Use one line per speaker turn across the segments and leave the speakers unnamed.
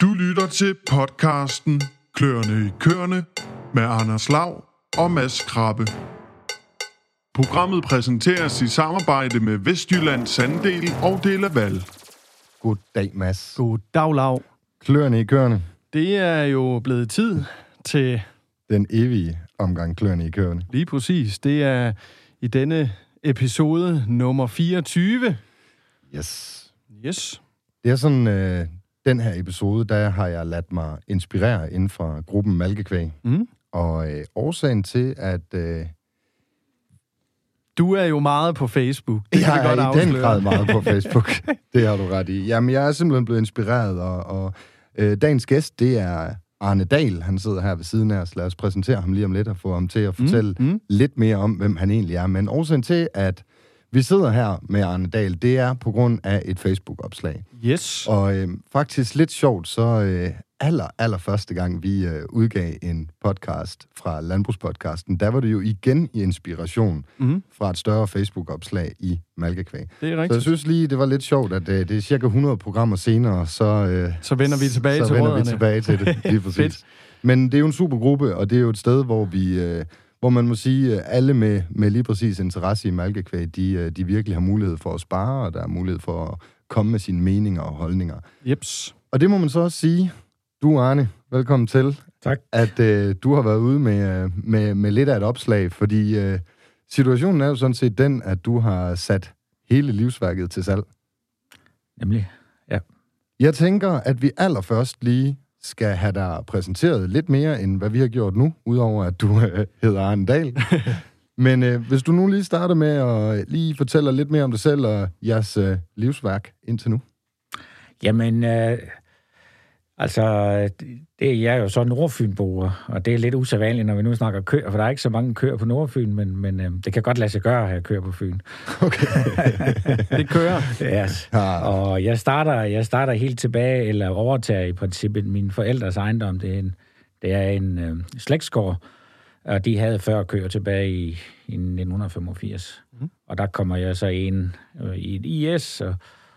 Du lytter til podcasten Kløerne i Køerne med Anders Lav og Mads Krabbe. Programmet præsenteres i samarbejde med Vestjyllands Sanddel og Delaval.
Goddag, Mads.
God dag, Lav.
Kløerne i køerne.
Det er jo blevet tid til
Den evige omgang kløerne i køerne.
lige præcis. Det er i denne episode nummer 24.
Yes.
Yes.
Det er sådan, øh, den her episode, der har jeg ladt mig inspirere inden for gruppen Malkekvæg.
Mm.
Og øh, årsagen til, at øh,
Du er jo meget på Facebook. Det
jeg
kan vi godt
er i den
afsløre.
grad meget på Facebook. det har du ret i. Jamen, jeg er simpelthen blevet inspireret, og, og øh, dagens gæst, det er Arne Dahl. Han sidder her ved siden af os. Lad os præsentere ham lige om lidt og få ham til at fortælle
mm.
lidt mere om, hvem han egentlig er. Men årsagen til, at vi sidder her med Arne Dahl, det er på grund af et Facebook-opslag.
Yes.
Og øh, faktisk lidt sjovt, så øh, aller, aller første gang, vi øh, udgav en podcast fra Landbrugspodcasten, der var det jo igen i inspiration
Mm.
fra et større Facebook-opslag i Malkekvæg.
Det er
Så jeg
rigtigt.
synes lige, det var lidt sjovt, at øh, det er cirka 100 programmer senere, så, øh,
Så vender vi tilbage
så
til
vender
rødderne.
vi tilbage til det, lige præcis. Men det er jo en super gruppe, og det er jo et sted, hvor vi... Øh, hvor man må sige, at alle med, med lige præcis interesse i malkekvæg, de, øh, de virkelig har mulighed for at spare, og der er mulighed for at komme med sine meninger og holdninger.
Jeps.
Og det må man så også sige, du Arne, velkommen til,
Tak.
at øh, du har været ude med, øh, med, med lidt af et opslag, fordi øh, situationen er jo sådan set den, at du har sat hele livsværket til salg.
Nemlig.
Jeg tænker, at vi allerførst lige skal have dig præsenteret lidt mere, end hvad vi har gjort nu, udover at du øh, hedder Arne Dahl. Men øh, hvis du nu lige starter med at lige fortælle lidt mere om dig selv og jeres øh, livsværk indtil nu.
Jamen, øh, altså, det, det jeg er jo så nordfynboer, og det er lidt usædvanligt, når vi nu snakker køer, for der er ikke så mange køer på Nordfyn, men, men øh, det kan godt lade sig gøre at have køer på Fyn.
Okay.
Det kører.
Yes.
Ja.
Og jeg starter, jeg starter helt tilbage, eller overtager i princippet min forældres ejendom. Det er en, det er en øh, slægtsgård, og de havde før køer tilbage i, i 1985. Mm. Og der kommer jeg så ind øh, i et IS, og,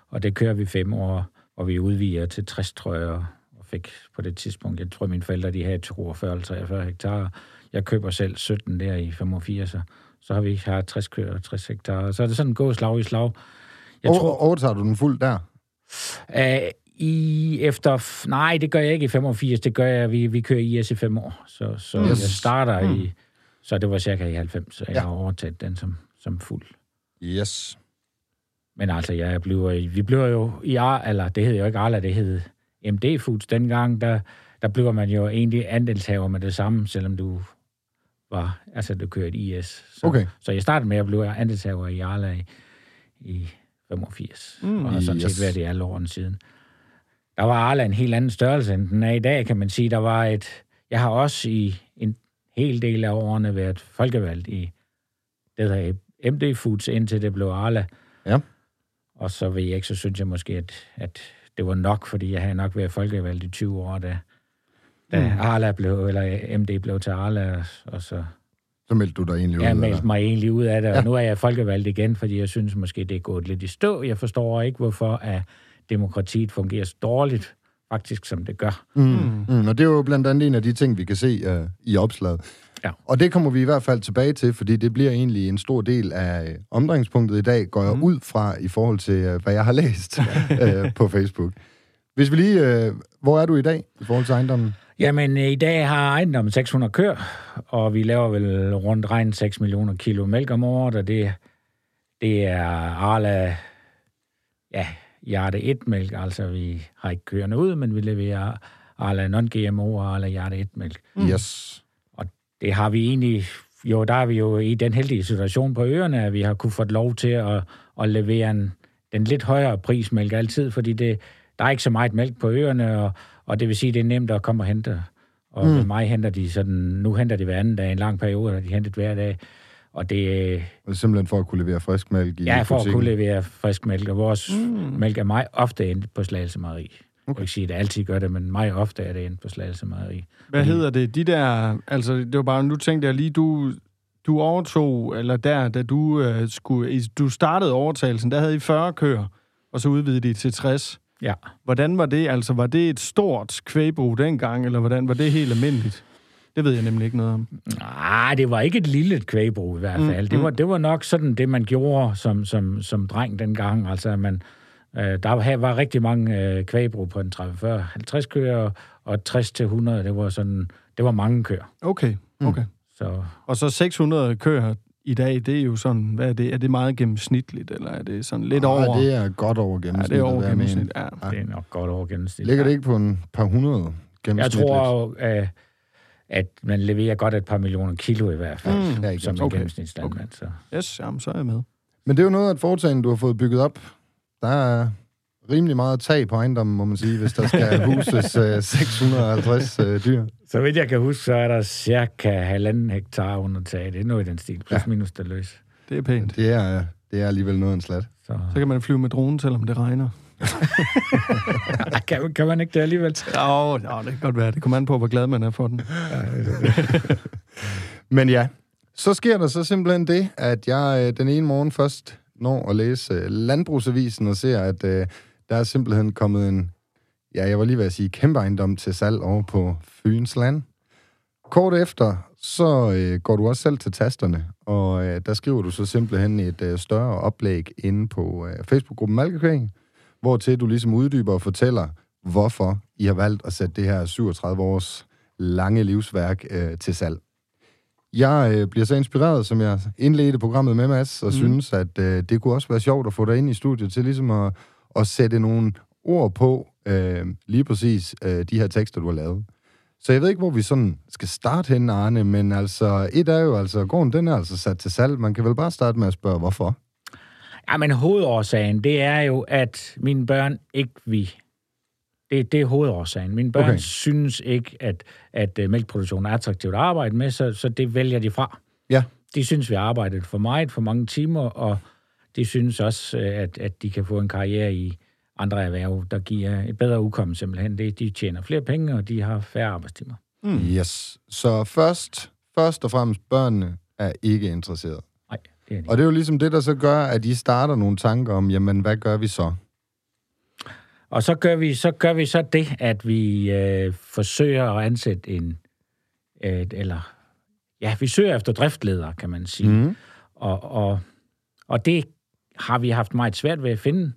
og det kører vi fem år, og vi udvider til 60, tror jeg, og fik på det tidspunkt, jeg tror mine forældre, de havde 42-43 hektar. Jeg køber selv 17 der i 85, så, så har vi har 60 køer og 60 hektar. Så er det sådan gået slag i slag. Jeg
tror... Overtager du den fuld der?
Uh, i efter... Nej, det gør jeg ikke i 85. Det gør jeg... Vi, vi kører IS i fem år. Så, så
Yes.
jeg starter mm. i... Så det var cirka i 90, så jeg
Ja.
har overtaget den som, som fuld.
Yes.
Men altså, jeg bliver, i- vi bliver jo i Ar, eller det hed jo ikke Arla, det hed MD Foods dengang, der, der bliver man jo egentlig andelshaver med det samme, selvom du var, altså du kørte IS. Så,
Okay.
så jeg startede med at blive andelshaver i Arla i, i 85,
Mm.
og har sådan
Yes.
set været i alle årene siden. Der var Arla en helt anden størrelse, end den er i dag, kan man sige. Der var et, jeg har også i en hel del af årene været folkevalgt i det der MD Foods, indtil det blev Arla.
Ja.
Og så ved jeg ikke, så synes jeg måske, at, at det var nok, fordi jeg havde nok været folkevalgt i 20 år, da, da
Mm.
mm. Arla blev, eller MD blev til Arla, og, og så
Så meldte du dig egentlig ud
jeg
af
meldte
det.
mig egentlig ud af det, og
Ja.
nu er jeg folkevalgt igen, fordi jeg synes måske, det er gået lidt i stå. Jeg forstår ikke, hvorfor at demokratiet fungerer så dårligt, faktisk som det gør.
Mm. Mm. Og det er jo blandt andet en af de ting, vi kan se uh, i opslaget.
Ja.
Og det kommer vi i hvert fald tilbage til, fordi det bliver egentlig en stor del af øh, omdrejningspunktet i dag, går jeg
Mm.
ud fra i forhold til, uh, hvad jeg har læst uh, på Facebook. Hvis vi lige... Uh, hvor er du i dag i forhold til ejendommen?
Jamen, øh, i dag har ejendommen 600 køer, og vi laver vel rundt regnet 6 millioner kilo mælk om året, og det, det er Arla, ja, Hjerte 1-mælk, altså vi har ikke køerne ud, men vi leverer Arla non-GMO og Arla Hjerte 1-mælk.
Mm. Yes.
Det har vi egentlig, jo, der er vi jo i den heldige situation på øerne, at vi har kunne få lov til at, at levere en, den lidt højere prismælk altid, fordi det, der er ikke så meget mælk på øerne, og, og det vil sige, det er nemt at komme og hente. Og
Mm.
med mig henter de sådan, nu henter de hver anden dag, en lang periode, har de hentet hver dag. Og det
Og det er simpelthen for at kunne levere frisk mælk i
ja, for at
butikken.
kunne levere frisk mælk, og vores mm. mælk er meget ofte endt på Slagelse Mejeri. Okay. Jeg ikke sige, at det altid gør det, men meget ofte er det endt på Slagelse Mejeri.
Hvad
Fordi-
hedder det? De der... Altså, det var bare... Nu tænkte jeg lige, du... Du overtog, eller der, da du øh, skulle... i- Du startede overtagelsen, der havde I 40 køer, og så udvidede de til 60.
Ja.
Hvordan var det? Altså, var det et stort kvægbrug dengang, eller hvordan var det helt almindeligt? Det ved jeg nemlig ikke noget om.
Nej, det var ikke et lille kvægbrug i hvert fald. Mm, det, var, det var nok sådan det, man gjorde som, som, som dreng dengang. Altså, man, øh, der var, var rigtig mange øh, kvægbrug på en 30, 50 køer, og 60 til 100, det var sådan, det var mange køer.
Okay, okay. Mm.
Så,
Og så 600 køer i dag, det er jo sådan, hvad er det? Er det meget gennemsnitligt, eller er det sådan lidt
Ej,
over?
det er godt over
ja,
gennemsnit.
det er over
vil jeg mene.
gennemsnit, ja.
det er nok godt over gennemsnit.
Ligger det ikke på en par hundrede
Jeg
gennemsnitligt?
tror jo, øh, at man leverer godt et par millioner kilo i hvert fald,
Mm.
mm.
Ja, i
som en
Okay.
gennemsnitslandmand. Så.
Yes, jamen, så er jeg med.
Men det er jo noget af et foretagende, du har fået bygget op. Der er rimelig meget tag på ejendommen, må man sige, hvis der skal huses øh, 650 øh, dyr.
så vidt jeg kan huske, så er der cirka halvanden hektar under taget. Det er noget i den stil, plus ja. minus der løs.
Det er pænt.
Det er, det er alligevel noget en slat.
Så
Så kan man flyve med dronen, selvom det regner.
kan, kan man ikke det alligevel?
Jo, oh, det kan godt være. Det kommer an på, hvor glad man er for den.
Men ja, så sker der så simpelthen det, at jeg øh, den ene morgen først når at læse øh, Landbrugsavisen og ser, at øh, der er simpelthen kommet en, ja, jeg var lige ved at sige, kæmpe ejendom til salg over på Fyns Land. Kort efter, så øh, går du også selv til tasterne, og øh, der skriver du så simpelthen et øh, større oplæg inde på øh, Facebook-gruppen Malkekvæg, hvor til du ligesom uddyber og fortæller, hvorfor I har valgt at sætte det her 37 års lange livsværk øh, til salg. Jeg øh, bliver så inspireret, som jeg indledte programmet med, Mads, og mm. synes, at øh, det kunne også være sjovt at få dig ind i studiet til ligesom at, at sætte nogle ord på øh, lige præcis øh, de her tekster, du har lavet. Så jeg ved ikke, hvor vi sådan skal starte hen, Arne, men altså, et er jo altså, gården den er altså sat til salg. Man kan vel bare starte med at spørge, hvorfor?
Ja, men hovedårsagen, det er jo, at mine børn ikke vil. Det, det er hovedårsagen. Mine børn
Okay.
synes ikke, at, at uh, mælkeproduktion er attraktivt at arbejde med, så, så det vælger de fra.
Ja.
De synes, vi har arbejdet for meget, for mange timer, og de synes også, øh, at, at de kan få en karriere i andre erhverv, der giver et bedre udkomme simpelthen. Det, de tjener flere penge, og de har færre arbejdstimer.
Mm. Yes. Så først, først og fremmest, børnene er ikke interesseret.
Nej, det er de.
Og det er jo ligesom det, der så gør, at I starter nogle tanker om, jamen, hvad gør vi så?
Og så gør vi så, gør vi så det, at vi øh, forsøger at ansætte en, et, eller ja, vi søger efter driftleder, kan man sige.
Mm.
Og, og, og det har vi haft meget svært ved at finde.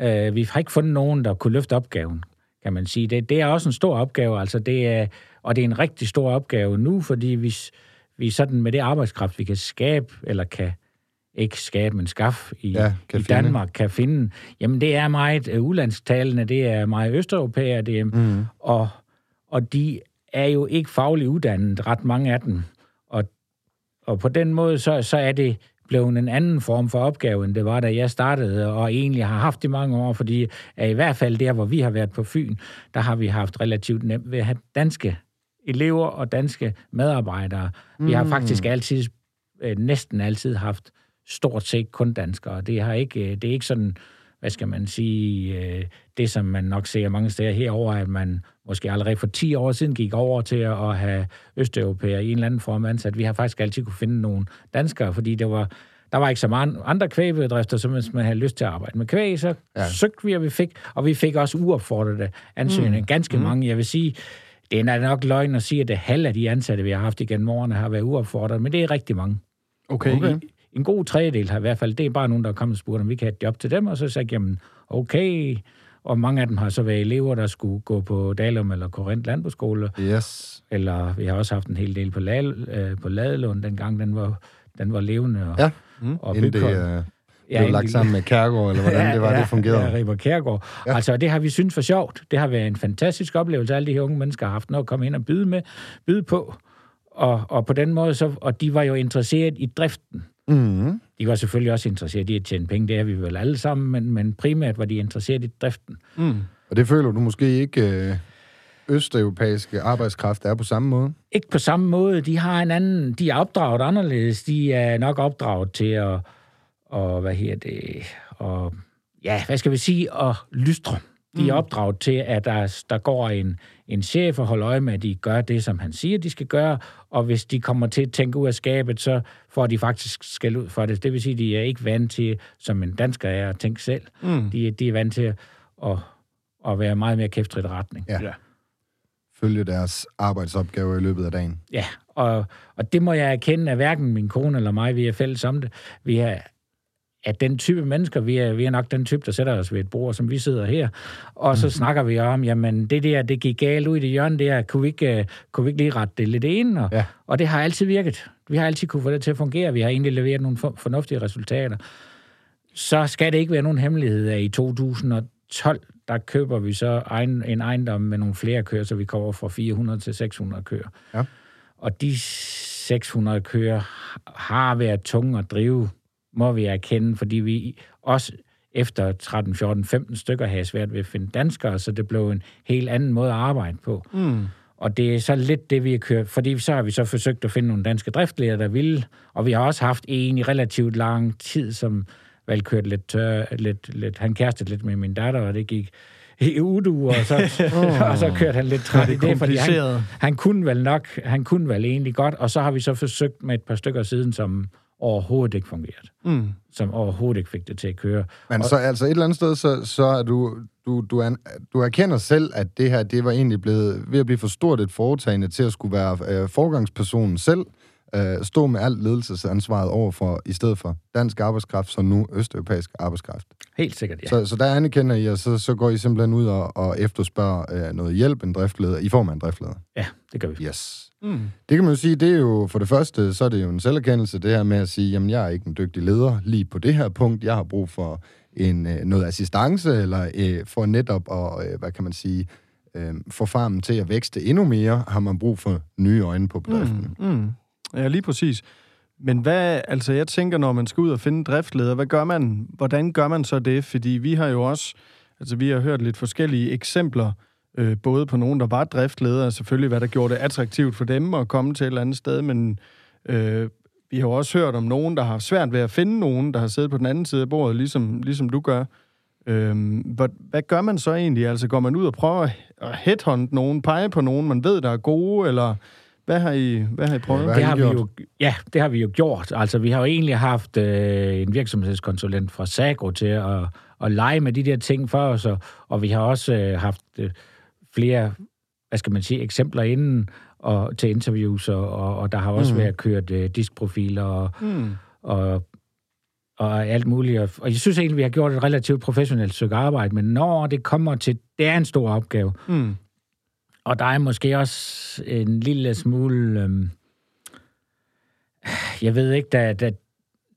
Øh, vi har ikke fundet nogen, der kunne løfte opgaven, kan man sige. Det, det er også en stor opgave, altså det er, og det er en rigtig stor opgave nu, fordi vi, vi sådan med det arbejdskraft, vi kan skabe, eller kan ikke skabe, men skaffe i,
Ja, kan
i
finde.
Danmark, kan finde, jamen det er meget uh, ulandstalende, det er meget østeuropæere, det er,
Mm.
og, og de er jo ikke fagligt uddannet, ret mange af dem. Og, og på den måde, så, så er det blevet en anden form for opgave, end det var, da jeg startede, og egentlig har haft i mange år, fordi at i hvert fald der, hvor vi har været på Fyn, der har vi haft relativt nemt ved at have danske elever og danske medarbejdere. Mm. Vi har faktisk altid, øh, næsten altid haft stort set kun danskere. Det, har ikke, øh, det er ikke sådan, hvad skal man sige, øh, det som man nok ser mange steder herover, at man måske allerede for 10 år siden gik over til at have østeuropæere i en eller anden form ansat. Vi har faktisk altid kunne finde nogle danskere, fordi det var, der var ikke så mange andre kvægbedrifter, så hvis man havde lyst til at arbejde med kvæg, så
Ja.
søgte vi, og vi fik, og vi fik også uopfordrede ansøgninger. Mm. Ganske mm. mange, jeg vil sige, det er nok løgn at sige, at det halve af de ansatte, vi har haft igennem årene, har været uopfordret, men det er rigtig mange.
Okay.
Okay.
En god tredjedel har i hvert fald, det er bare nogen, der er kommet og spurgt, om vi kan have et job til dem, og så sagde jeg, jamen, okay. Og mange af dem har så været elever, der skulle gå på Dalum eller Korinth Landbrugsskole,
Yes.
eller vi har også haft en hel del på, Lade, øh, på Ladelund, dengang den var, den var levende. Og,
Ja.
og
Inden det øh,
Ja,
blev
en
lagt sammen med Kærgaard, eller hvordan det var, det fungerede.
Ja, Riber Kærgaard.
Ja.
Ja. Altså, det har vi syntes for sjovt. Det har været en fantastisk oplevelse, alle de her unge mennesker har haft noget at komme ind og byde, med, byde på. Og, og på den måde, så, og de var jo interesseret i driften.
Mm.
De var selvfølgelig også interesseret i at tjene penge, det er vi vel alle sammen, men, men primært var de interesseret i driften.
Mm.
Og det føler du måske ikke øh, østeuropæiske arbejdskraft er på samme måde?
Ikke på samme måde, de har en anden, de er opdraget anderledes, de er nok opdraget til at, og hvad her det, og, ja, hvad skal vi sige, at lystre. De er opdraget til, at der, der går en, en chef og holder øje med, at de gør det, som han siger, de skal gøre, og hvis de kommer til at tænke ud af skabet, så får de faktisk skæld ud for det. Det vil sige, at de er ikke vant til, som en dansker er, at tænke selv.
Mm.
De, de er vant til at, at være meget mere kæftrit retning.
Ja.
Ja.
Følge deres arbejdsopgaver i løbet af dagen.
Ja, og, og det må jeg erkende, at hverken min kone eller mig, vi er fælles om det. Vi er, at den type mennesker, vi er, vi er nok den type, der sætter os ved et bord, som vi sidder her, og så mm. snakker vi om, jamen det der, det gik galt ud i det hjørne der, kunne vi ikke, uh, kunne vi ikke lige rette det lidt ind? Og,
Ja.
og det har altid virket. Vi har altid kunne få det til at fungere. Vi har egentlig leveret nogle for, fornuftige resultater. Så skal det ikke være nogen hemmelighed, at i 2012, der køber vi så egen, en ejendom med nogle flere køer, så vi kommer fra 400 til 600 køer.
Ja.
Og de 600 køer har været tunge at drive, må vi erkende, fordi vi også efter 13, 14, 15 stykker havde svært ved at finde danskere, så det blev en helt anden måde at arbejde på.
Mm.
Og det er så lidt det, vi har kørt, fordi så har vi så forsøgt at finde nogle danske driftledere, der ville, og vi har også haft en i relativt lang tid, som vel kørte lidt tør, lidt, lidt, han kærestede lidt med min datter, og det gik i udu, og så, og så kørte han lidt træt i
Det er
det, fordi han, han kunne vel nok, han kunne vel egentlig godt, og så har vi så forsøgt med et par stykker siden, som overhovedet ikke fungerede.
Mm.
Som overhovedet ikke fik det til at køre.
Men så altså et eller andet sted, så, så er du, du, du, an, du erkender selv, at det her, det var egentlig blevet ved at blive for stort et foretagende til at skulle være øh, forgangspersonen selv, øh, stå med alt ledelsesansvaret over for, i stedet for dansk arbejdskraft, så nu østeuropæisk arbejdskraft.
Helt sikkert, ja.
Så, så der anerkender I, og så, så går I simpelthen ud og, og efterspørger øh, noget hjælp, en driftleder, i form af en driftleder.
Ja, det gør vi.
Yes.
Mm.
Det kan man jo sige, det er jo for det første, så er det jo en selverkendelse, det her med at sige, jamen jeg er ikke en dygtig leder lige på det her punkt, jeg har brug for en, øh, noget assistance, eller øh, for netop at, øh, hvad kan man sige, øh, få farmen til at vækste endnu mere, har man brug for nye øjne på bedriften.
Mm. Mm. Ja, lige præcis. Men hvad, altså jeg tænker, når man skal ud og finde driftleder, hvad gør man, hvordan gør man så det? Fordi vi har jo også, altså vi har hørt lidt forskellige eksempler, øh, både på nogen, der var driftledere, selvfølgelig hvad der gjorde det attraktivt for dem at komme til et eller andet sted, men øh, vi har jo også hørt om nogen, der har svært ved at finde nogen, der har siddet på den anden side af bordet, ligesom, ligesom du gør. Øhm, hvad, hvad gør man så egentlig? Altså går man ud og prøver at headhunt nogen, pege på nogen, man ved, der er gode, eller hvad har I, hvad har I prøvet?
Hvad
det
har
har
I
vi
gjort?
jo, ja, det har vi jo gjort. Altså, vi har jo egentlig haft øh, en virksomhedskonsulent fra Sagro til at, at lege med de der ting for os, og, og vi har også øh, haft øh, flere, hvad skal man sige, eksempler inden og, til interviews, og, og, og der har også
Mhm.
været kørt øh, diskprofiler og,
Hmm.
og, og alt muligt. Og, og jeg synes egentlig, vi har gjort et relativt professionelt stykke arbejde, men når det kommer til, det er en stor opgave,
Hmm.
Og der er måske også en lille smule... Øhm, jeg ved ikke, da, da,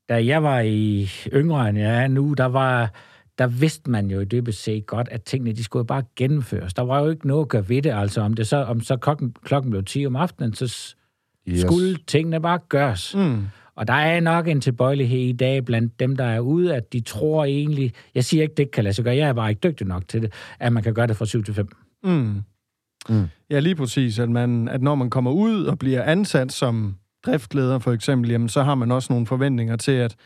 da jeg var i yngre end jeg er nu, der var der vidste man jo dybest set godt, at tingene de skulle bare gennemføres. Der var jo ikke noget at gøre ved det, altså om det så, om så klokken, klokken blev 10 om aftenen, så yes. Skulle tingene bare gøres.
Mm.
Og der er nok en tilbøjelighed i dag blandt dem, der er ude, at de tror egentlig, jeg siger ikke, det kan lade sig gøre, jeg er bare ikke dygtig nok til det, at man kan gøre det fra 7 til 5.
Mm.
Mm.
Ja, lige præcis. At, man, at når man kommer ud og bliver ansat som driftleder for eksempel, jamen, så har man også nogle forventninger til, at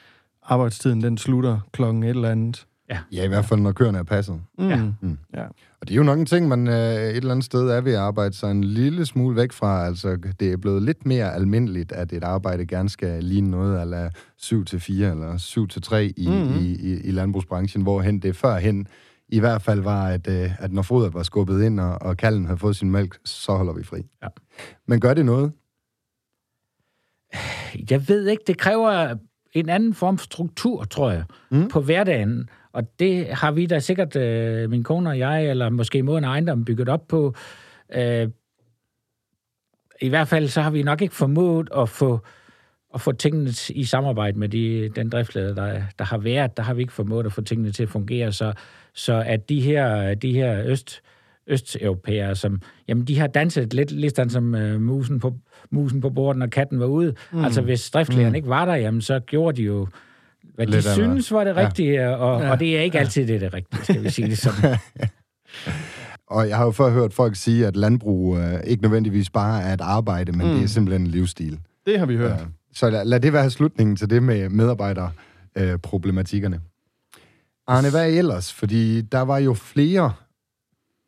arbejdstiden den slutter klokken et eller andet.
Ja, i hvert fald, når køerne er passet.
Mm.
Ja.
Mm.
ja.
Og det er jo nok en ting, man øh, et eller andet sted er ved at arbejde sig en lille smule væk fra. Altså, det er blevet lidt mere almindeligt, at et arbejde gerne skal ligne noget eller 7 til 4 eller 7 til 3 i, mm-hmm. i, i, i landbrugsbranchen, hvorhen det førhen i hvert fald var, at, øh, at når fodret var skubbet ind, og, og kalden havde fået sin mælk, så holder vi fri.
Ja.
Men gør det noget?
Jeg ved ikke, det kræver en anden form for struktur, tror jeg,
Mm.
på hverdagen. Og det har vi da sikkert, øh, min kone og jeg, eller måske måden ejendom bygget op på. Øh, I hvert fald så har vi nok ikke formået at få, at få tingene i samarbejde med de, den driftleder, der, der har været. Der har vi ikke formået at få tingene til at fungere. Så, så at de her, de her øst, østeuropæere, som, jamen de har danset lidt ligesom som uh, musen, på, musen på bordet, når katten var ude. Mm. Altså hvis driftslederen
Mm.
mm. ikke var der, jamen så gjorde de jo, hvad
Lidt
de synes var det
Ja.
rigtige, og,
Ja.
og det er ikke altid det, er det rigtige, skal vi sige det sådan.
Og jeg har jo før hørt folk sige, at landbrug øh, ikke nødvendigvis bare er et arbejde, men mm.
Mm.
det er simpelthen en livsstil.
Det har vi hørt.
Ja. Så lad, lad det være slutningen til det med medarbejderproblematikkerne. Øh, problematikkerne. Arne, hvad ellers? Fordi der var jo flere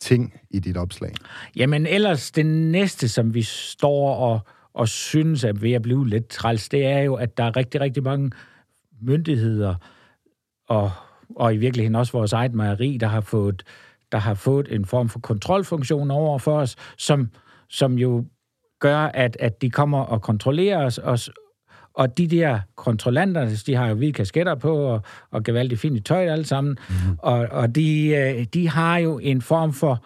ting i dit opslag.
Jamen ellers, det næste, som vi står og, og synes er ved at blive lidt træls, det er jo, at der er rigtig, rigtig mange myndigheder, og, og i virkeligheden også vores eget mejeri, der har fået der har fået en form for kontrolfunktion over for os, som, som jo gør, at, at de kommer og kontrollerer os, os og de der kontrollanter, de har jo hvide kasketter på, og, og gevaldigt fint i tøj alle sammen, mm. og, og de, øh, de har jo en form for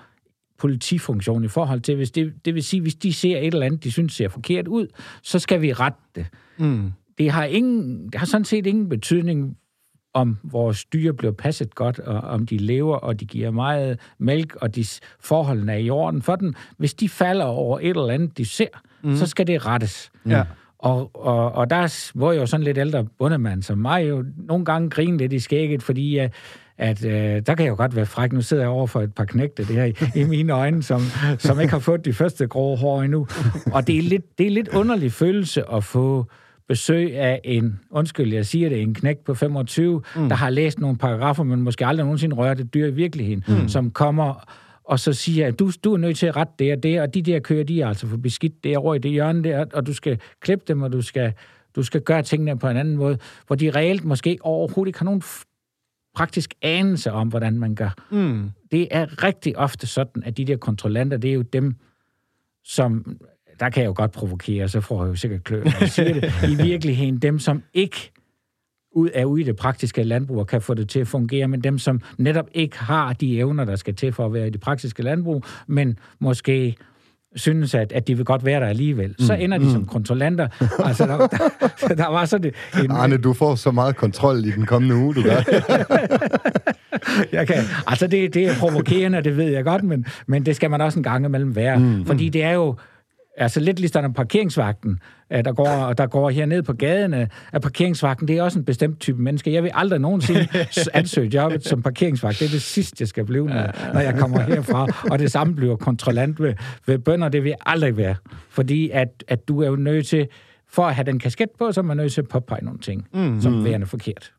politifunktion i forhold til, hvis det, det vil sige, hvis de ser et eller andet, de synes ser forkert ud, så skal vi rette det. Mm. Det, har ingen, det har sådan set ingen betydning, om vores dyr bliver passet godt, og om de lever, og de giver meget mælk, og de forholdene er i orden for dem. Hvis de falder over et eller andet, de ser, mm. så skal det rettes. Ja. Og, og, og der var jo sådan lidt ældre bundemand som mig jo nogle gange grine lidt i skægget, fordi uh, at øh, der kan jeg jo godt være fræk. Nu sidder jeg over for et par knægte det her i, i mine øjne, som, som ikke har fået de første grå hår endnu. Og det er lidt, det er lidt underlig følelse at få besøg af en, undskyld, jeg siger det, en knæk på 25, mm. der har læst nogle paragrafer, men måske aldrig nogensinde rørt et dyr i virkeligheden, mm. som kommer og så siger at du, du er nødt til at rette det og det, og de der kører, de er altså for beskidt det over i det hjørne der, og du skal klippe dem, og du skal, du skal gøre tingene på en anden måde, hvor de reelt måske overhovedet ikke har nogen praktisk anelse om, hvordan man gør. Mm. Det er rigtig ofte sådan, at de der kontrollanter, det er jo dem, som der kan jeg jo godt provokere, så får jeg jo sikkert klør, når jeg siger det. I virkeligheden dem, som ikke ud er ude i det praktiske landbrug og kan få det til at fungere, men dem, som netop ikke har de evner, der skal til for at være i det praktiske landbrug, men måske synes, at, at de vil godt være der alligevel. Mm. Så ender de mm. som kontrollanter. altså, der, der, der var sådan
en... Arne, du får så meget kontrol i den kommende uge, du gør.
jeg kan, altså, det, det er provokerende, det ved jeg godt, men, men det skal man også en gang imellem være. Mm. Fordi det er jo Altså lidt ligesom parkeringsvagten, øh, der går, der går hernede på gaderne, at parkeringsvagten, det er også en bestemt type menneske. Jeg vil aldrig nogensinde ansøge jobbet som parkeringsvagt. Det er det sidste, jeg skal blive, når, når jeg kommer herfra. Og det samme bliver kontrollant ved, ved bønder. Det vil jeg aldrig være. Fordi at, at du er jo nødt til, for at have den kasket på, så er man nødt til at påpege nogle ting, mm. som værende forkert.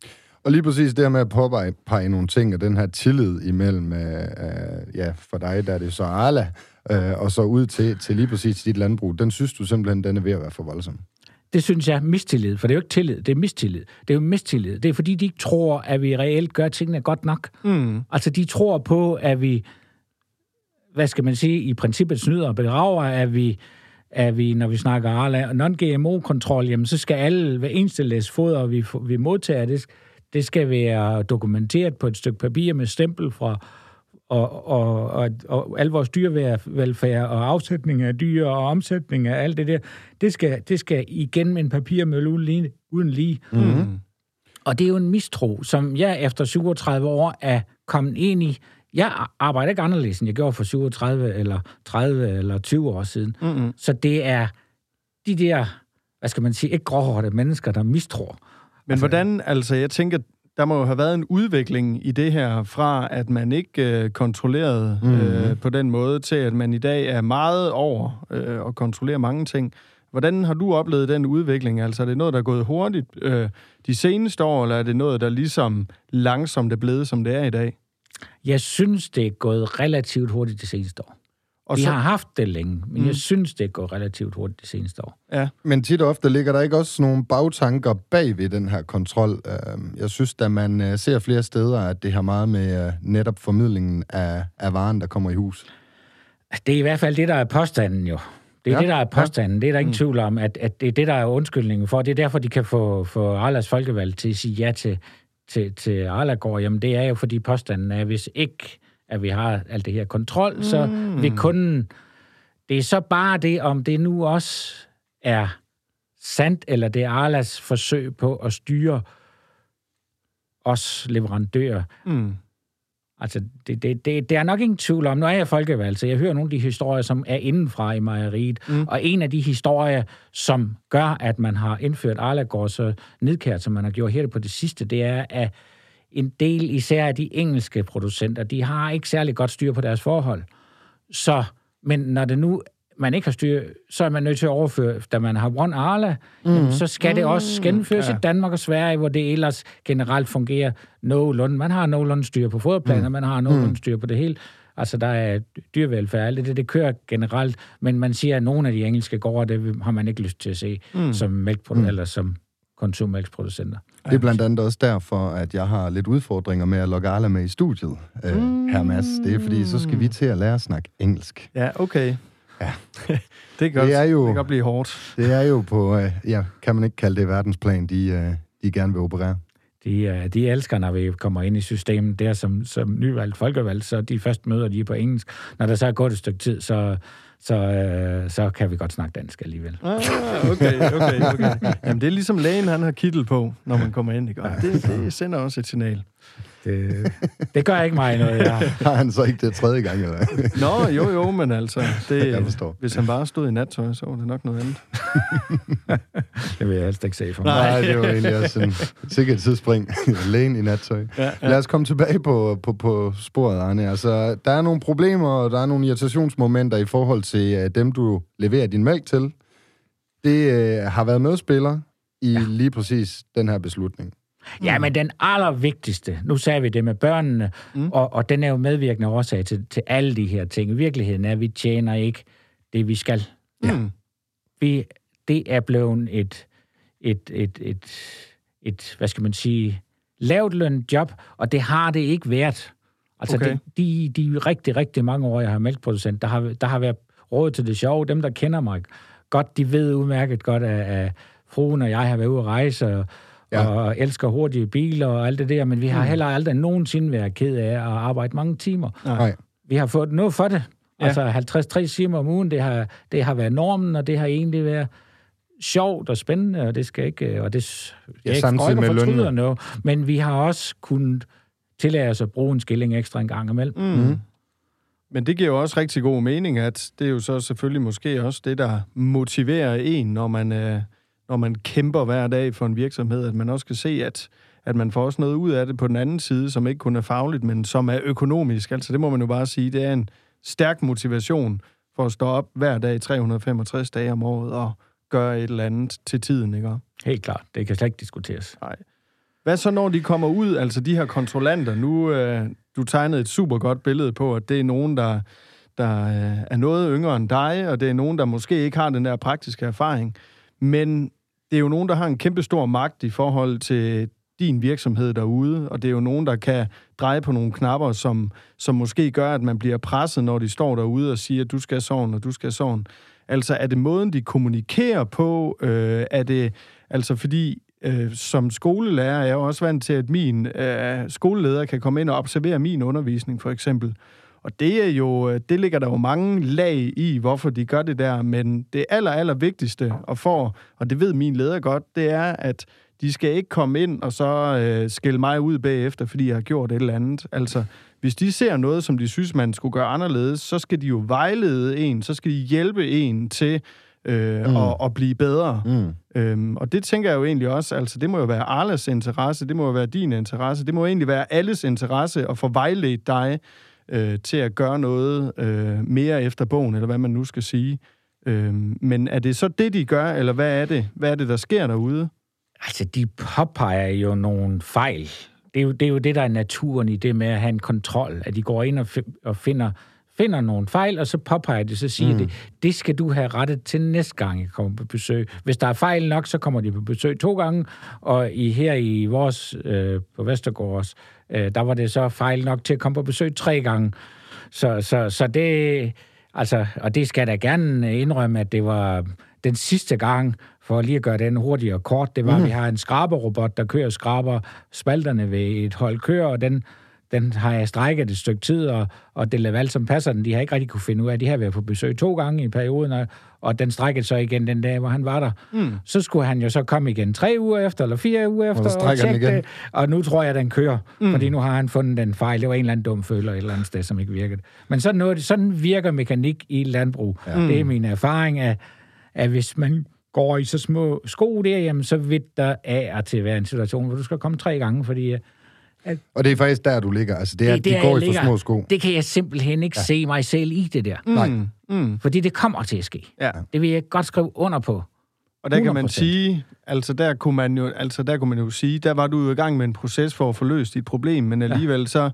Og lige præcis det her med at påpege nogle ting, og den her tillid imellem, øh, øh, ja, for dig, der er det så Arla, øh, og så ud til, til lige præcis dit landbrug, den synes du simpelthen, den er ved at være for voldsom?
Det synes jeg er mistillid, for det er jo ikke tillid, det er mistillid. Det er jo mistillid. Det er fordi, de ikke tror, at vi reelt gør tingene godt nok. Mm. Altså, de tror på, at vi, hvad skal man sige, i princippet snyder og bedrager, at vi, at vi, når vi snakker Arla, non-GMO-kontrol, jamen så skal alle, hver eneste læs foder, vi, vi modtager, det, det skal være dokumenteret på et stykke papir med stempel fra og, og, og, og al vores dyrevelfærd og afsætning af dyr og omsætning af alt det der, det skal, det skal igen med en papirmølle uden lige. Uden lige. Mm-hmm. Og det er jo en mistro, som jeg efter 37 år er kommet ind i. Jeg arbejder ikke anderledes, end jeg gjorde for 37 eller 30 eller 20 år siden. Mm-hmm. Så det er de der, hvad skal man sige, ikke gråhårde mennesker, der mistror.
Men altså, hvordan, altså jeg tænker, der må jo have været en udvikling i det her, fra at man ikke øh, kontrollerede øh, på den måde, til at man i dag er meget over øh, og kontrollerer mange ting. Hvordan har du oplevet den udvikling? Altså er det noget, der er gået hurtigt øh, de seneste år, eller er det noget, der ligesom langsomt er blevet, som det er i dag?
Jeg synes, det er gået relativt hurtigt de seneste år. Og vi så... har haft det længe, men mm. jeg synes, det går relativt hurtigt de seneste år.
Ja. Men tit og ofte ligger der ikke også nogle bagtanker bag ved den her kontrol. Øhm, jeg synes, da man øh, ser flere steder, at det har meget med øh, netop formidlingen af, af varen, der kommer i hus.
Det er i hvert fald det, der er påstanden jo. Det er ja. det, der er påstanden. Ja. Det er der ingen mm. tvivl om, at, at det er det, der er undskyldningen for. Det er derfor, de kan få, få Arlas folkevalg til at sige ja til, til, til Arlagård. Jamen, det er jo fordi påstanden er, hvis ikke at vi har alt det her kontrol, mm. så vi kunden... Det er så bare det, om det nu også er sandt, eller det er Arlas forsøg på at styre os leverandører. Mm. Altså, det, det, det, det er nok ingen tvivl om. Nu er jeg folkevalgt, så jeg hører nogle af de historier, som er indenfra i mejeriet. Mm. Og en af de historier, som gør, at man har indført Arlagård så nedkært, som man har gjort her på det sidste, det er, at en del især af de engelske producenter, de har ikke særlig godt styr på deres forhold. Så, men når det nu man ikke har styr, så er man nødt til at overføre, da man har One Arla, mm. jamen, så skal det også mm. gennemføres ja. i Danmark og Sverige, hvor det ellers generelt fungerer nogenlunde. Man har nogenlunde styr på foderplaner, mm. man har nogenlunde mm. styr på det hele. Altså, der er dyrvelfærd, alt det, det kører generelt, men man siger, at nogle af de engelske gårde, det har man ikke lyst til at se mm. som mælkproducenter, mm. eller som konsummælksproducenter.
Det er blandt andet også derfor, at jeg har lidt udfordringer med at logge Arla med i studiet, øh, her Mads. Det er fordi, så skal vi til at lære at snakke engelsk.
Ja, okay.
Ja.
det, kan godt,
Det er jo-
det kan godt blive hårdt.
Det er jo på, øh, ja, kan man ikke kalde det verdensplan, de, øh, de gerne vil operere.
De, øh, de elsker, når vi kommer ind i systemet der som, som nyvalgt folkevalgt, så de første møder, de er på engelsk. Når der så er gået et stykke tid, så, så, øh, så kan vi godt snakke dansk alligevel.
Ah, okay, okay, okay. Jamen, det er ligesom lægen, han har kittel på, når man kommer ind, ikke? Og det, det sender også et signal.
Det, det gør ikke mig noget. Jeg,
Har han så ikke det tredje gang, eller?
Nå, jo, jo, men altså, det,
Jeg forstår.
hvis han bare stod i nattøj, så var det nok noget andet.
det vil jeg helst ikke se for mig.
Nej, det var egentlig også en sikkert tidsspring. Lægen i nattøj.
Ja,
Ja. Lad os komme tilbage på, på, på sporet, Arne. Altså, der er nogle problemer, og der er nogle irritationsmomenter i forhold til uh, dem, du leverer din mælk til. Det uh, har været medspiller i ja. lige præcis den her beslutning.
Ja, men den allervigtigste, nu sagde vi det med børnene, mm. og, og den er jo medvirkende årsag til, til alle de her ting. I virkeligheden er, at vi tjener ikke det, vi skal.
Ja.
Vi, det er blevet et, et, et, et, et, hvad skal man sige, lavt lønnet job, og det har det ikke været. Altså,
Okay.
de, de, de rigtig, rigtig mange år, jeg har mælkeproducent, der har, der har været råd til det sjove. Dem, der kender mig godt, de ved udmærket godt, at, at fruen og jeg har været ude at rejse, og,
Ja.
og elsker hurtige biler og alt det der, men vi har heller aldrig nogensinde været ked af at arbejde mange timer.
Nej.
Vi har fået noget for det.
Ja.
Altså 50-60 timer om ugen, det har, det har været normen, og det har egentlig været sjovt og spændende, og det skal ikke... Og det, jeg
Ja,
ja, ikke
samtidig med lønnen.
noget, men vi har også kunnet tillade os at bruge en skilling ekstra en gang imellem.
Mm. Mm. Men det giver jo også rigtig god mening, at det er jo så selvfølgelig måske også det, der motiverer en, når man, øh, når man kæmper hver dag for en virksomhed, at man også kan se, at, at man får også noget ud af det på den anden side, som ikke kun er fagligt, men som er økonomisk. Altså det må man jo bare sige, det er en stærk motivation for at stå op hver dag 365 dage om året og gøre et eller andet til tiden, ikke?
Helt klart. Det kan slet ikke diskuteres.
Nej. Hvad så, når de kommer ud, altså de her kontrollanter? Nu, øh, du tegnede et super godt billede på, at det er nogen, der, der øh, er noget yngre end dig, og det er nogen, der måske ikke har den der praktiske erfaring. Men det er jo nogen, der har en kæmpe stor magt i forhold til din virksomhed derude, og det er jo nogen, der kan dreje på nogle knapper, som, som måske gør, at man bliver presset, når de står derude og siger, at du skal sådan, og du skal sådan. Altså, er det måden, de kommunikerer på? Øh, er det, altså fordi, øh, som skolelærer er jeg jo også vant til, at min øh, skoleleder kan komme ind og observere min undervisning, for eksempel. Og det er jo, øh, det ligger der jo mange lag i, hvorfor de gør det der, men det aller, aller vigtigste, og for, og det ved min leder godt, det er, at de skal ikke komme ind og så øh, skælde mig ud bagefter, fordi jeg har gjort et eller andet. Altså, hvis de ser noget, som de synes, man skulle gøre anderledes, så skal de jo vejlede en, så skal de hjælpe en til øh, mm. at, at blive bedre.
Mm.
Øhm, og det tænker jeg jo egentlig også, altså det må jo være Arles interesse, det må jo være din interesse, det må jo egentlig være alles interesse at få vejledt dig øh, til at gøre noget øh, mere efter bogen, eller hvad man nu skal sige. Øh, men er det så det, de gør, eller hvad er det? Hvad er det, der sker derude?
Altså, de påpeger jo nogle fejl. Det er jo, det er jo det, der er naturen i det med at have en kontrol, at de går ind og, f- og finder, finder nogle fejl, og så påpeger de, så siger mm. de, det skal du have rettet til næste gang, jeg kommer på besøg. Hvis der er fejl nok, så kommer de på besøg to gange, og i, her i vores, øh, på Vestergårds, øh, der var det så fejl nok til at komme på besøg tre gange. Så, så, så det, altså, og det skal jeg da gerne indrømme, at det var den sidste gang, for lige at gøre den hurtigere kort, det var, mm. at vi har en skraberrobot, der kører og skraber spalterne ved et hold kører, og den, den har jeg strækket et stykke tid, og, og det Laval, som passer den, de har ikke rigtig kunne finde ud af, de har været på besøg to gange i perioden, og, og den strækkede så igen den dag, hvor han var der. Mm. Så skulle han jo så komme igen tre uger efter, eller fire uger efter,
strækker den
tjekke det, og nu tror jeg, den kører, mm. fordi nu har han fundet den fejl. Det var en eller anden dum føler et eller andet sted, som ikke virkede. Men sådan, noget, sådan virker mekanik i landbrug. Ja. Det er min erfaring, at, at hvis man går i så små sko der, jamen, så vil der af og til være en situation, hvor du skal komme tre gange, fordi øh,
Og det er faktisk der, du ligger. Altså, det er,
det,
de
der,
går i for små sko.
Det kan jeg simpelthen ikke ja. se mig selv i det der.
Nej.
Mm, mm,
Fordi det kommer til at ske.
ja.
Det vil jeg godt skrive under på.
Og der kan man
100%.
sige, altså der kunne man jo, altså der kunne man jo sige, der var du jo i gang med en proces for at få løst dit problem, men alligevel så,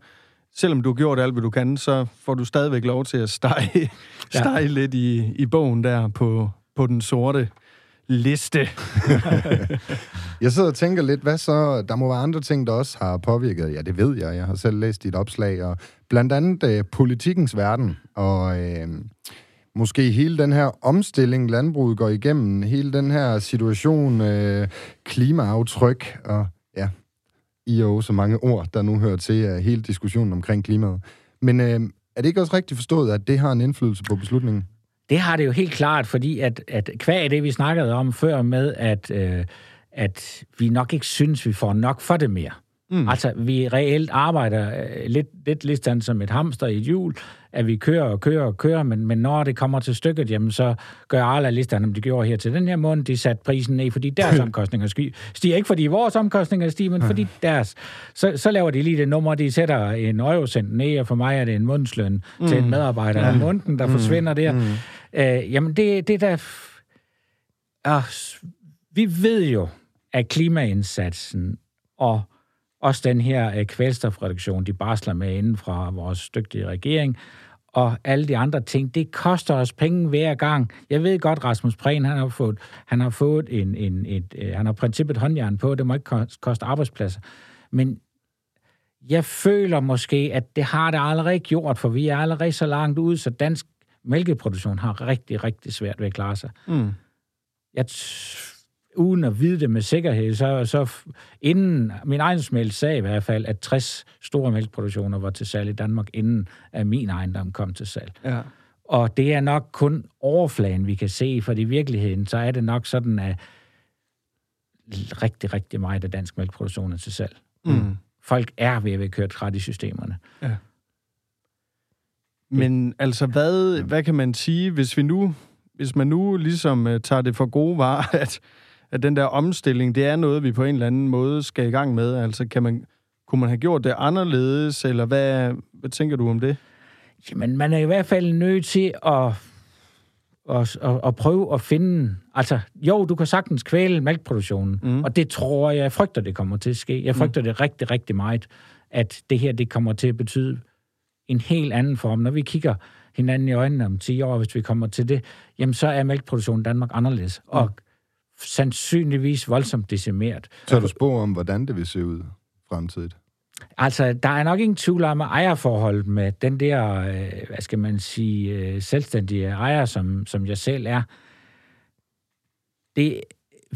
selvom du har gjort alt, hvad du kan, så får du stadigvæk lov til at stege, stege lidt i, i bogen der på, på den sorte liste.
Jeg sidder og tænker lidt, hvad så? Der må være andre ting, der også har påvirket. Ja, det ved jeg. Jeg har selv læst dit opslag. Og blandt andet øh, politikens verden. Og øh, måske hele den her omstilling, landbruget går igennem. Hele den her situation, øh, klimaaftryk. Og ja, I er jo så mange ord, der nu hører til uh, hele diskussionen omkring klimaet. Men øh, er det ikke også rigtigt forstået, at det har en indflydelse på beslutningen?
Det har det jo helt klart, fordi at, at kvæg det, vi snakkede om før med, at, øh, at vi nok ikke synes, vi får nok for det mere. Mm. Altså, vi reelt arbejder øh, lidt, lidt lidt som et hamster i et hjul, at vi kører og kører og kører, men, men når det kommer til stykket, jamen, så gør Arla listerne, om de gjorde her til den her måned, de satte prisen ned, fordi deres omkostninger stiger. Ikke fordi vores omkostninger stiger, men fordi deres. Så, så laver de lige det nummer, de sætter en eurocent ned, og for mig er det en månedsløn mm. til en medarbejder ja. om måneden, der mm. forsvinder der. Mm. Øh, jamen, det, det der... Øh, ah, vi ved jo, at klimaindsatsen og også den her øh, kvælstofreduktion, de barsler med inden fra vores dygtige regering, og alle de andre ting, det koster os penge hver gang. Jeg ved godt, Rasmus Prehn, han har fået, han har fået en, en, et, øh, han har princippet håndjern på, det må ikke koste arbejdspladser. Men jeg føler måske, at det har det allerede gjort, for vi er allerede så langt ud, så dansk mælkeproduktion har rigtig, rigtig svært ved at klare sig. Mm. Jeg uden at vide det med sikkerhed, så, så inden, min egen sag i hvert fald, at 60 store mælkeproduktioner var til salg i Danmark, inden at min ejendom kom til salg. Ja. Og det er nok kun overfladen, vi kan se, for i virkeligheden, så er det nok sådan, at rigtig, rigtig meget af dansk mælkeproduktion er til salg. Mm. Folk er ved at være kørt ret i systemerne. Ja.
Men altså, hvad, hvad kan man sige, hvis vi nu, hvis man nu ligesom uh, tager det for gode varer, at at den der omstilling, det er noget, vi på en eller anden måde skal i gang med? Altså, kan man, kunne man have gjort det anderledes, eller hvad, hvad tænker du om det?
Jamen, man er i hvert fald nødt til at, at, at, at prøve at finde... Altså, jo, du kan sagtens kvæle mælkeproduktionen, mm. og det tror jeg, jeg frygter, det kommer til at ske. Jeg frygter mm. det rigtig, rigtig meget, at det her, det kommer til at betyde en helt anden form. Når vi kigger hinanden i øjnene om 10 år, hvis vi kommer til det, jamen så er mælkeproduktionen i Danmark anderledes. Mm. Og sandsynligvis voldsomt decimeret.
Så du spor om, hvordan det vil se ud fremtidigt?
Altså, der er nok ingen tvivl om, at ejerforholdet med den der, øh, hvad skal man sige, øh, selvstændige ejer, som, som jeg selv er, det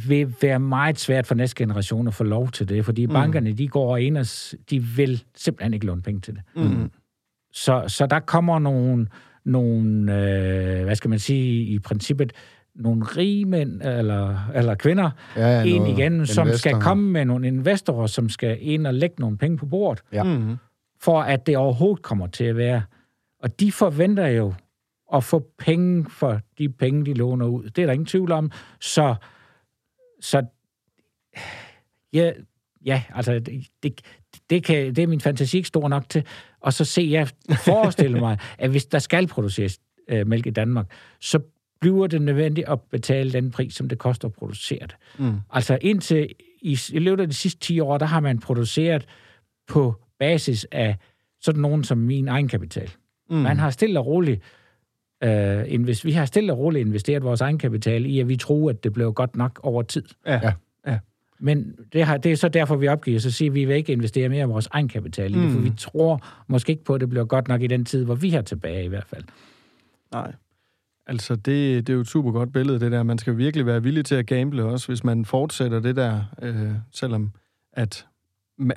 vil være meget svært for næste generation at få lov til det, fordi mm. bankerne, de går ind og de vil simpelthen ikke låne penge til det. Mm. Så, så der kommer nogle, nogle øh, hvad skal man sige, i princippet nogle rige mænd eller, eller kvinder ja, ja, ind igen, som skal komme med nogle investorer, som skal ind og lægge nogle penge på bordet, ja. mm-hmm. for at det overhovedet kommer til at være. Og de forventer jo at få penge for de penge, de låner ud. Det er der ingen tvivl om. Så, så ja, ja altså, det, det, det, kan, det er min fantasi ikke stor nok til. Og så se, jeg forestiller mig, at hvis der skal produceres øh, mælk i Danmark, så bliver det nødvendigt at betale den pris, som det koster at producere det. Mm. Altså indtil i, i løbet af de sidste 10 år, der har man produceret på basis af sådan nogen som min egenkapital. Mm. Man har stille og roligt øh, invest, vi har stille og roligt investeret vores egenkapital i, at vi tror, at det blev godt nok over tid. Ja. Men det, har, det er så derfor, vi opgiver, så siger vi, at vi vil ikke investere mere af vores egenkapital i mm. det, for mm. vi tror måske ikke på, at det bliver godt nok i den tid, hvor vi har tilbage i hvert fald.
Nej. Altså, det, det er jo et super godt billede, det der. Man skal virkelig være villig til at gamble også, hvis man fortsætter det der, øh, selvom at...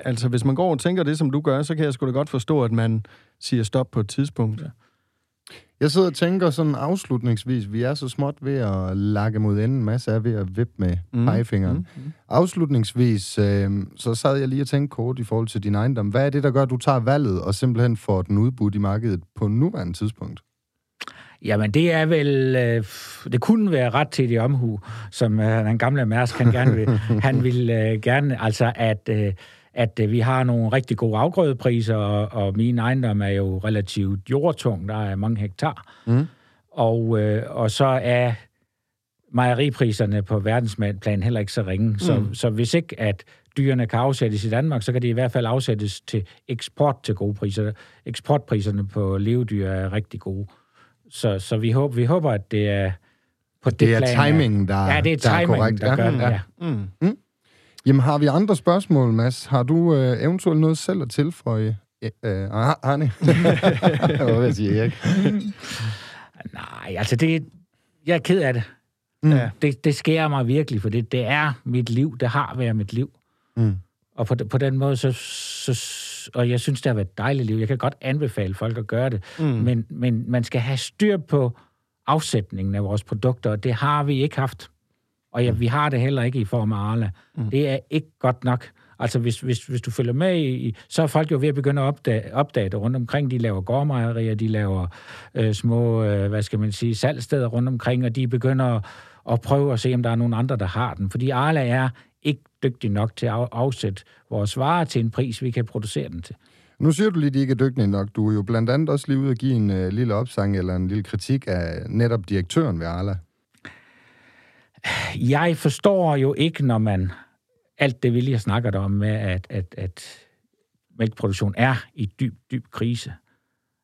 Altså, hvis man går og tænker det, som du gør, så kan jeg sgu da godt forstå, at man siger stop på et tidspunkt. Ja.
Jeg sidder og tænker sådan afslutningsvis, vi er så småt ved at lakke mod enden, masse er ved at vippe med mm. pegefingeren. Mm. Afslutningsvis, øh, så sad jeg lige og tænkte kort i forhold til din ejendom. Hvad er det, der gør, at du tager valget og simpelthen får den udbudt i markedet på nuværende tidspunkt?
Jamen, det er vel... Øh, det kunne være ret til de omhu, som øh, den gamle Mærsk, han gerne vil. han vil øh, gerne, altså, at... Øh, at øh, vi har nogle rigtig gode afgrødepriser, og, og min ejendom er jo relativt jordtung, der er mange hektar. Mm. Og, øh, og så er mejeripriserne på verdensplan heller ikke så ringe. Så, mm. så hvis ikke at dyrene kan afsættes i Danmark, så kan de i hvert fald afsættes til eksport til gode priser. Eksportpriserne på levedyr er rigtig gode. Så, så vi, håber, vi håber, at det er på
Det er
plan
timingen, der,
Ja, det er
der er korrekt.
der gør det, ja.
Mm.
Jamen, har vi andre spørgsmål, Mads? Har du øh, eventuelt noget selv at tilføje? Øh, øh, Arne? Hvad vil jeg sige, Erik?
Nej, altså det... Jeg er ked af det.
Mm.
Ja.
Det, det sker mig virkelig, for det, det er mit liv. Det har været mit liv.
Mm.
Og på, på den måde, så, så... Og jeg synes, det har været et dejligt liv. Jeg kan godt anbefale folk at gøre det.
Mm.
Men, men man skal have styr på afsætningen af vores produkter, og det har vi ikke haft. Og ja, vi har det heller ikke i form af Arla. Mm. Det er ikke godt nok. Altså, hvis, hvis, hvis du følger med i, så er folk jo ved at begynde at opdage, opdage det rundt omkring. De laver gårdmejerier, de laver øh, små, øh, hvad skal man sige, salgsteder rundt omkring, og de begynder at, at prøve at se, om der er nogen andre, der har den. Fordi Arla er ikke dygtig nok til at af- afsætte vores varer til en pris, vi kan producere den til.
Nu siger du lige, at de ikke er dygtige nok. Du er jo blandt andet også lige ude at give en øh, lille opsang eller en lille kritik af netop direktøren ved Arla.
Jeg forstår jo ikke, når man alt det, vi lige har snakket om med, at, at, at mælkeproduktion er i dyb, dyb krise,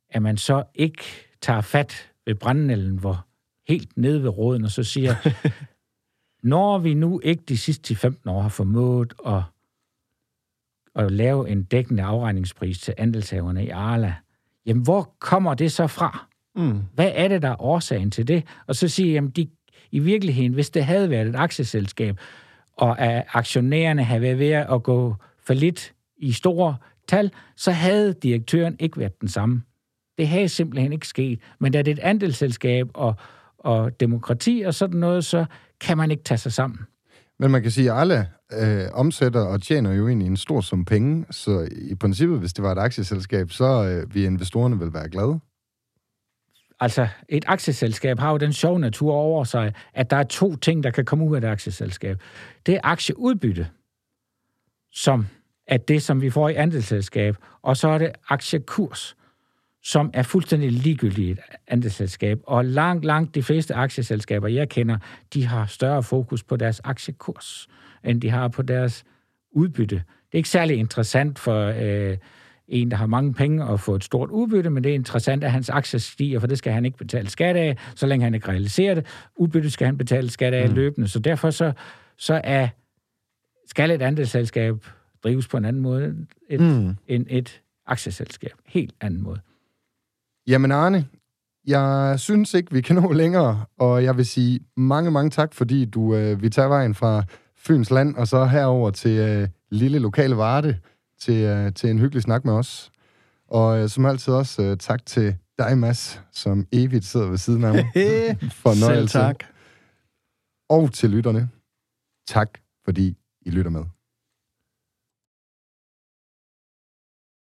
at man så ikke tager fat ved brændnælden, hvor helt nede ved råden, og så siger, når vi nu ikke de sidste 10-15 år har formået at, at lave en dækkende afregningspris til andelshaverne i Arla, jamen hvor kommer det så fra?
Mm.
Hvad er det, der er årsagen til det? Og så siger jeg, at de, i virkeligheden, hvis det havde været et aktieselskab, og at aktionærerne havde været ved at gå for lidt i store tal, så havde direktøren ikke været den samme. Det havde simpelthen ikke sket. Men da det er et andelsselskab og, og demokrati og sådan noget, så kan man ikke tage sig sammen.
Men man kan sige, at alle øh, omsætter og tjener jo egentlig en stor sum penge, så i princippet, hvis det var et aktieselskab, så øh, ville investorerne vel være glade.
Altså, et aktieselskab har jo den sjove natur over sig, at der er to ting, der kan komme ud af et aktieselskab. Det er aktieudbytte, som er det, som vi får i andelsselskab, og så er det aktiekurs, som er fuldstændig ligegyldigt i et andelsselskab. Og langt, langt de fleste aktieselskaber, jeg kender, de har større fokus på deres aktiekurs, end de har på deres udbytte. Det er ikke særlig interessant for øh, en, der har mange penge og få et stort udbytte, men det er interessant, at hans aktier stiger, for det skal han ikke betale skat af, så længe han ikke realiserer det. Udbytte skal han betale skat af mm. løbende, så derfor så, så er, skal et andelsselskab drives på en anden måde et, mm. end et aktieselskab. Helt anden måde.
Jamen Arne, jeg synes ikke, vi kan nå længere, og jeg vil sige mange, mange tak, fordi du øh, vi tager vejen fra Fyns land og så herover til øh, lille lokale Varde til, øh, til en hyggelig snak med os. Og øh, som altid også øh, tak til dig, Mads, som evigt sidder ved siden af mig.
Selv
Fornøjelse.
tak.
Og til lytterne. Tak, fordi I lytter med.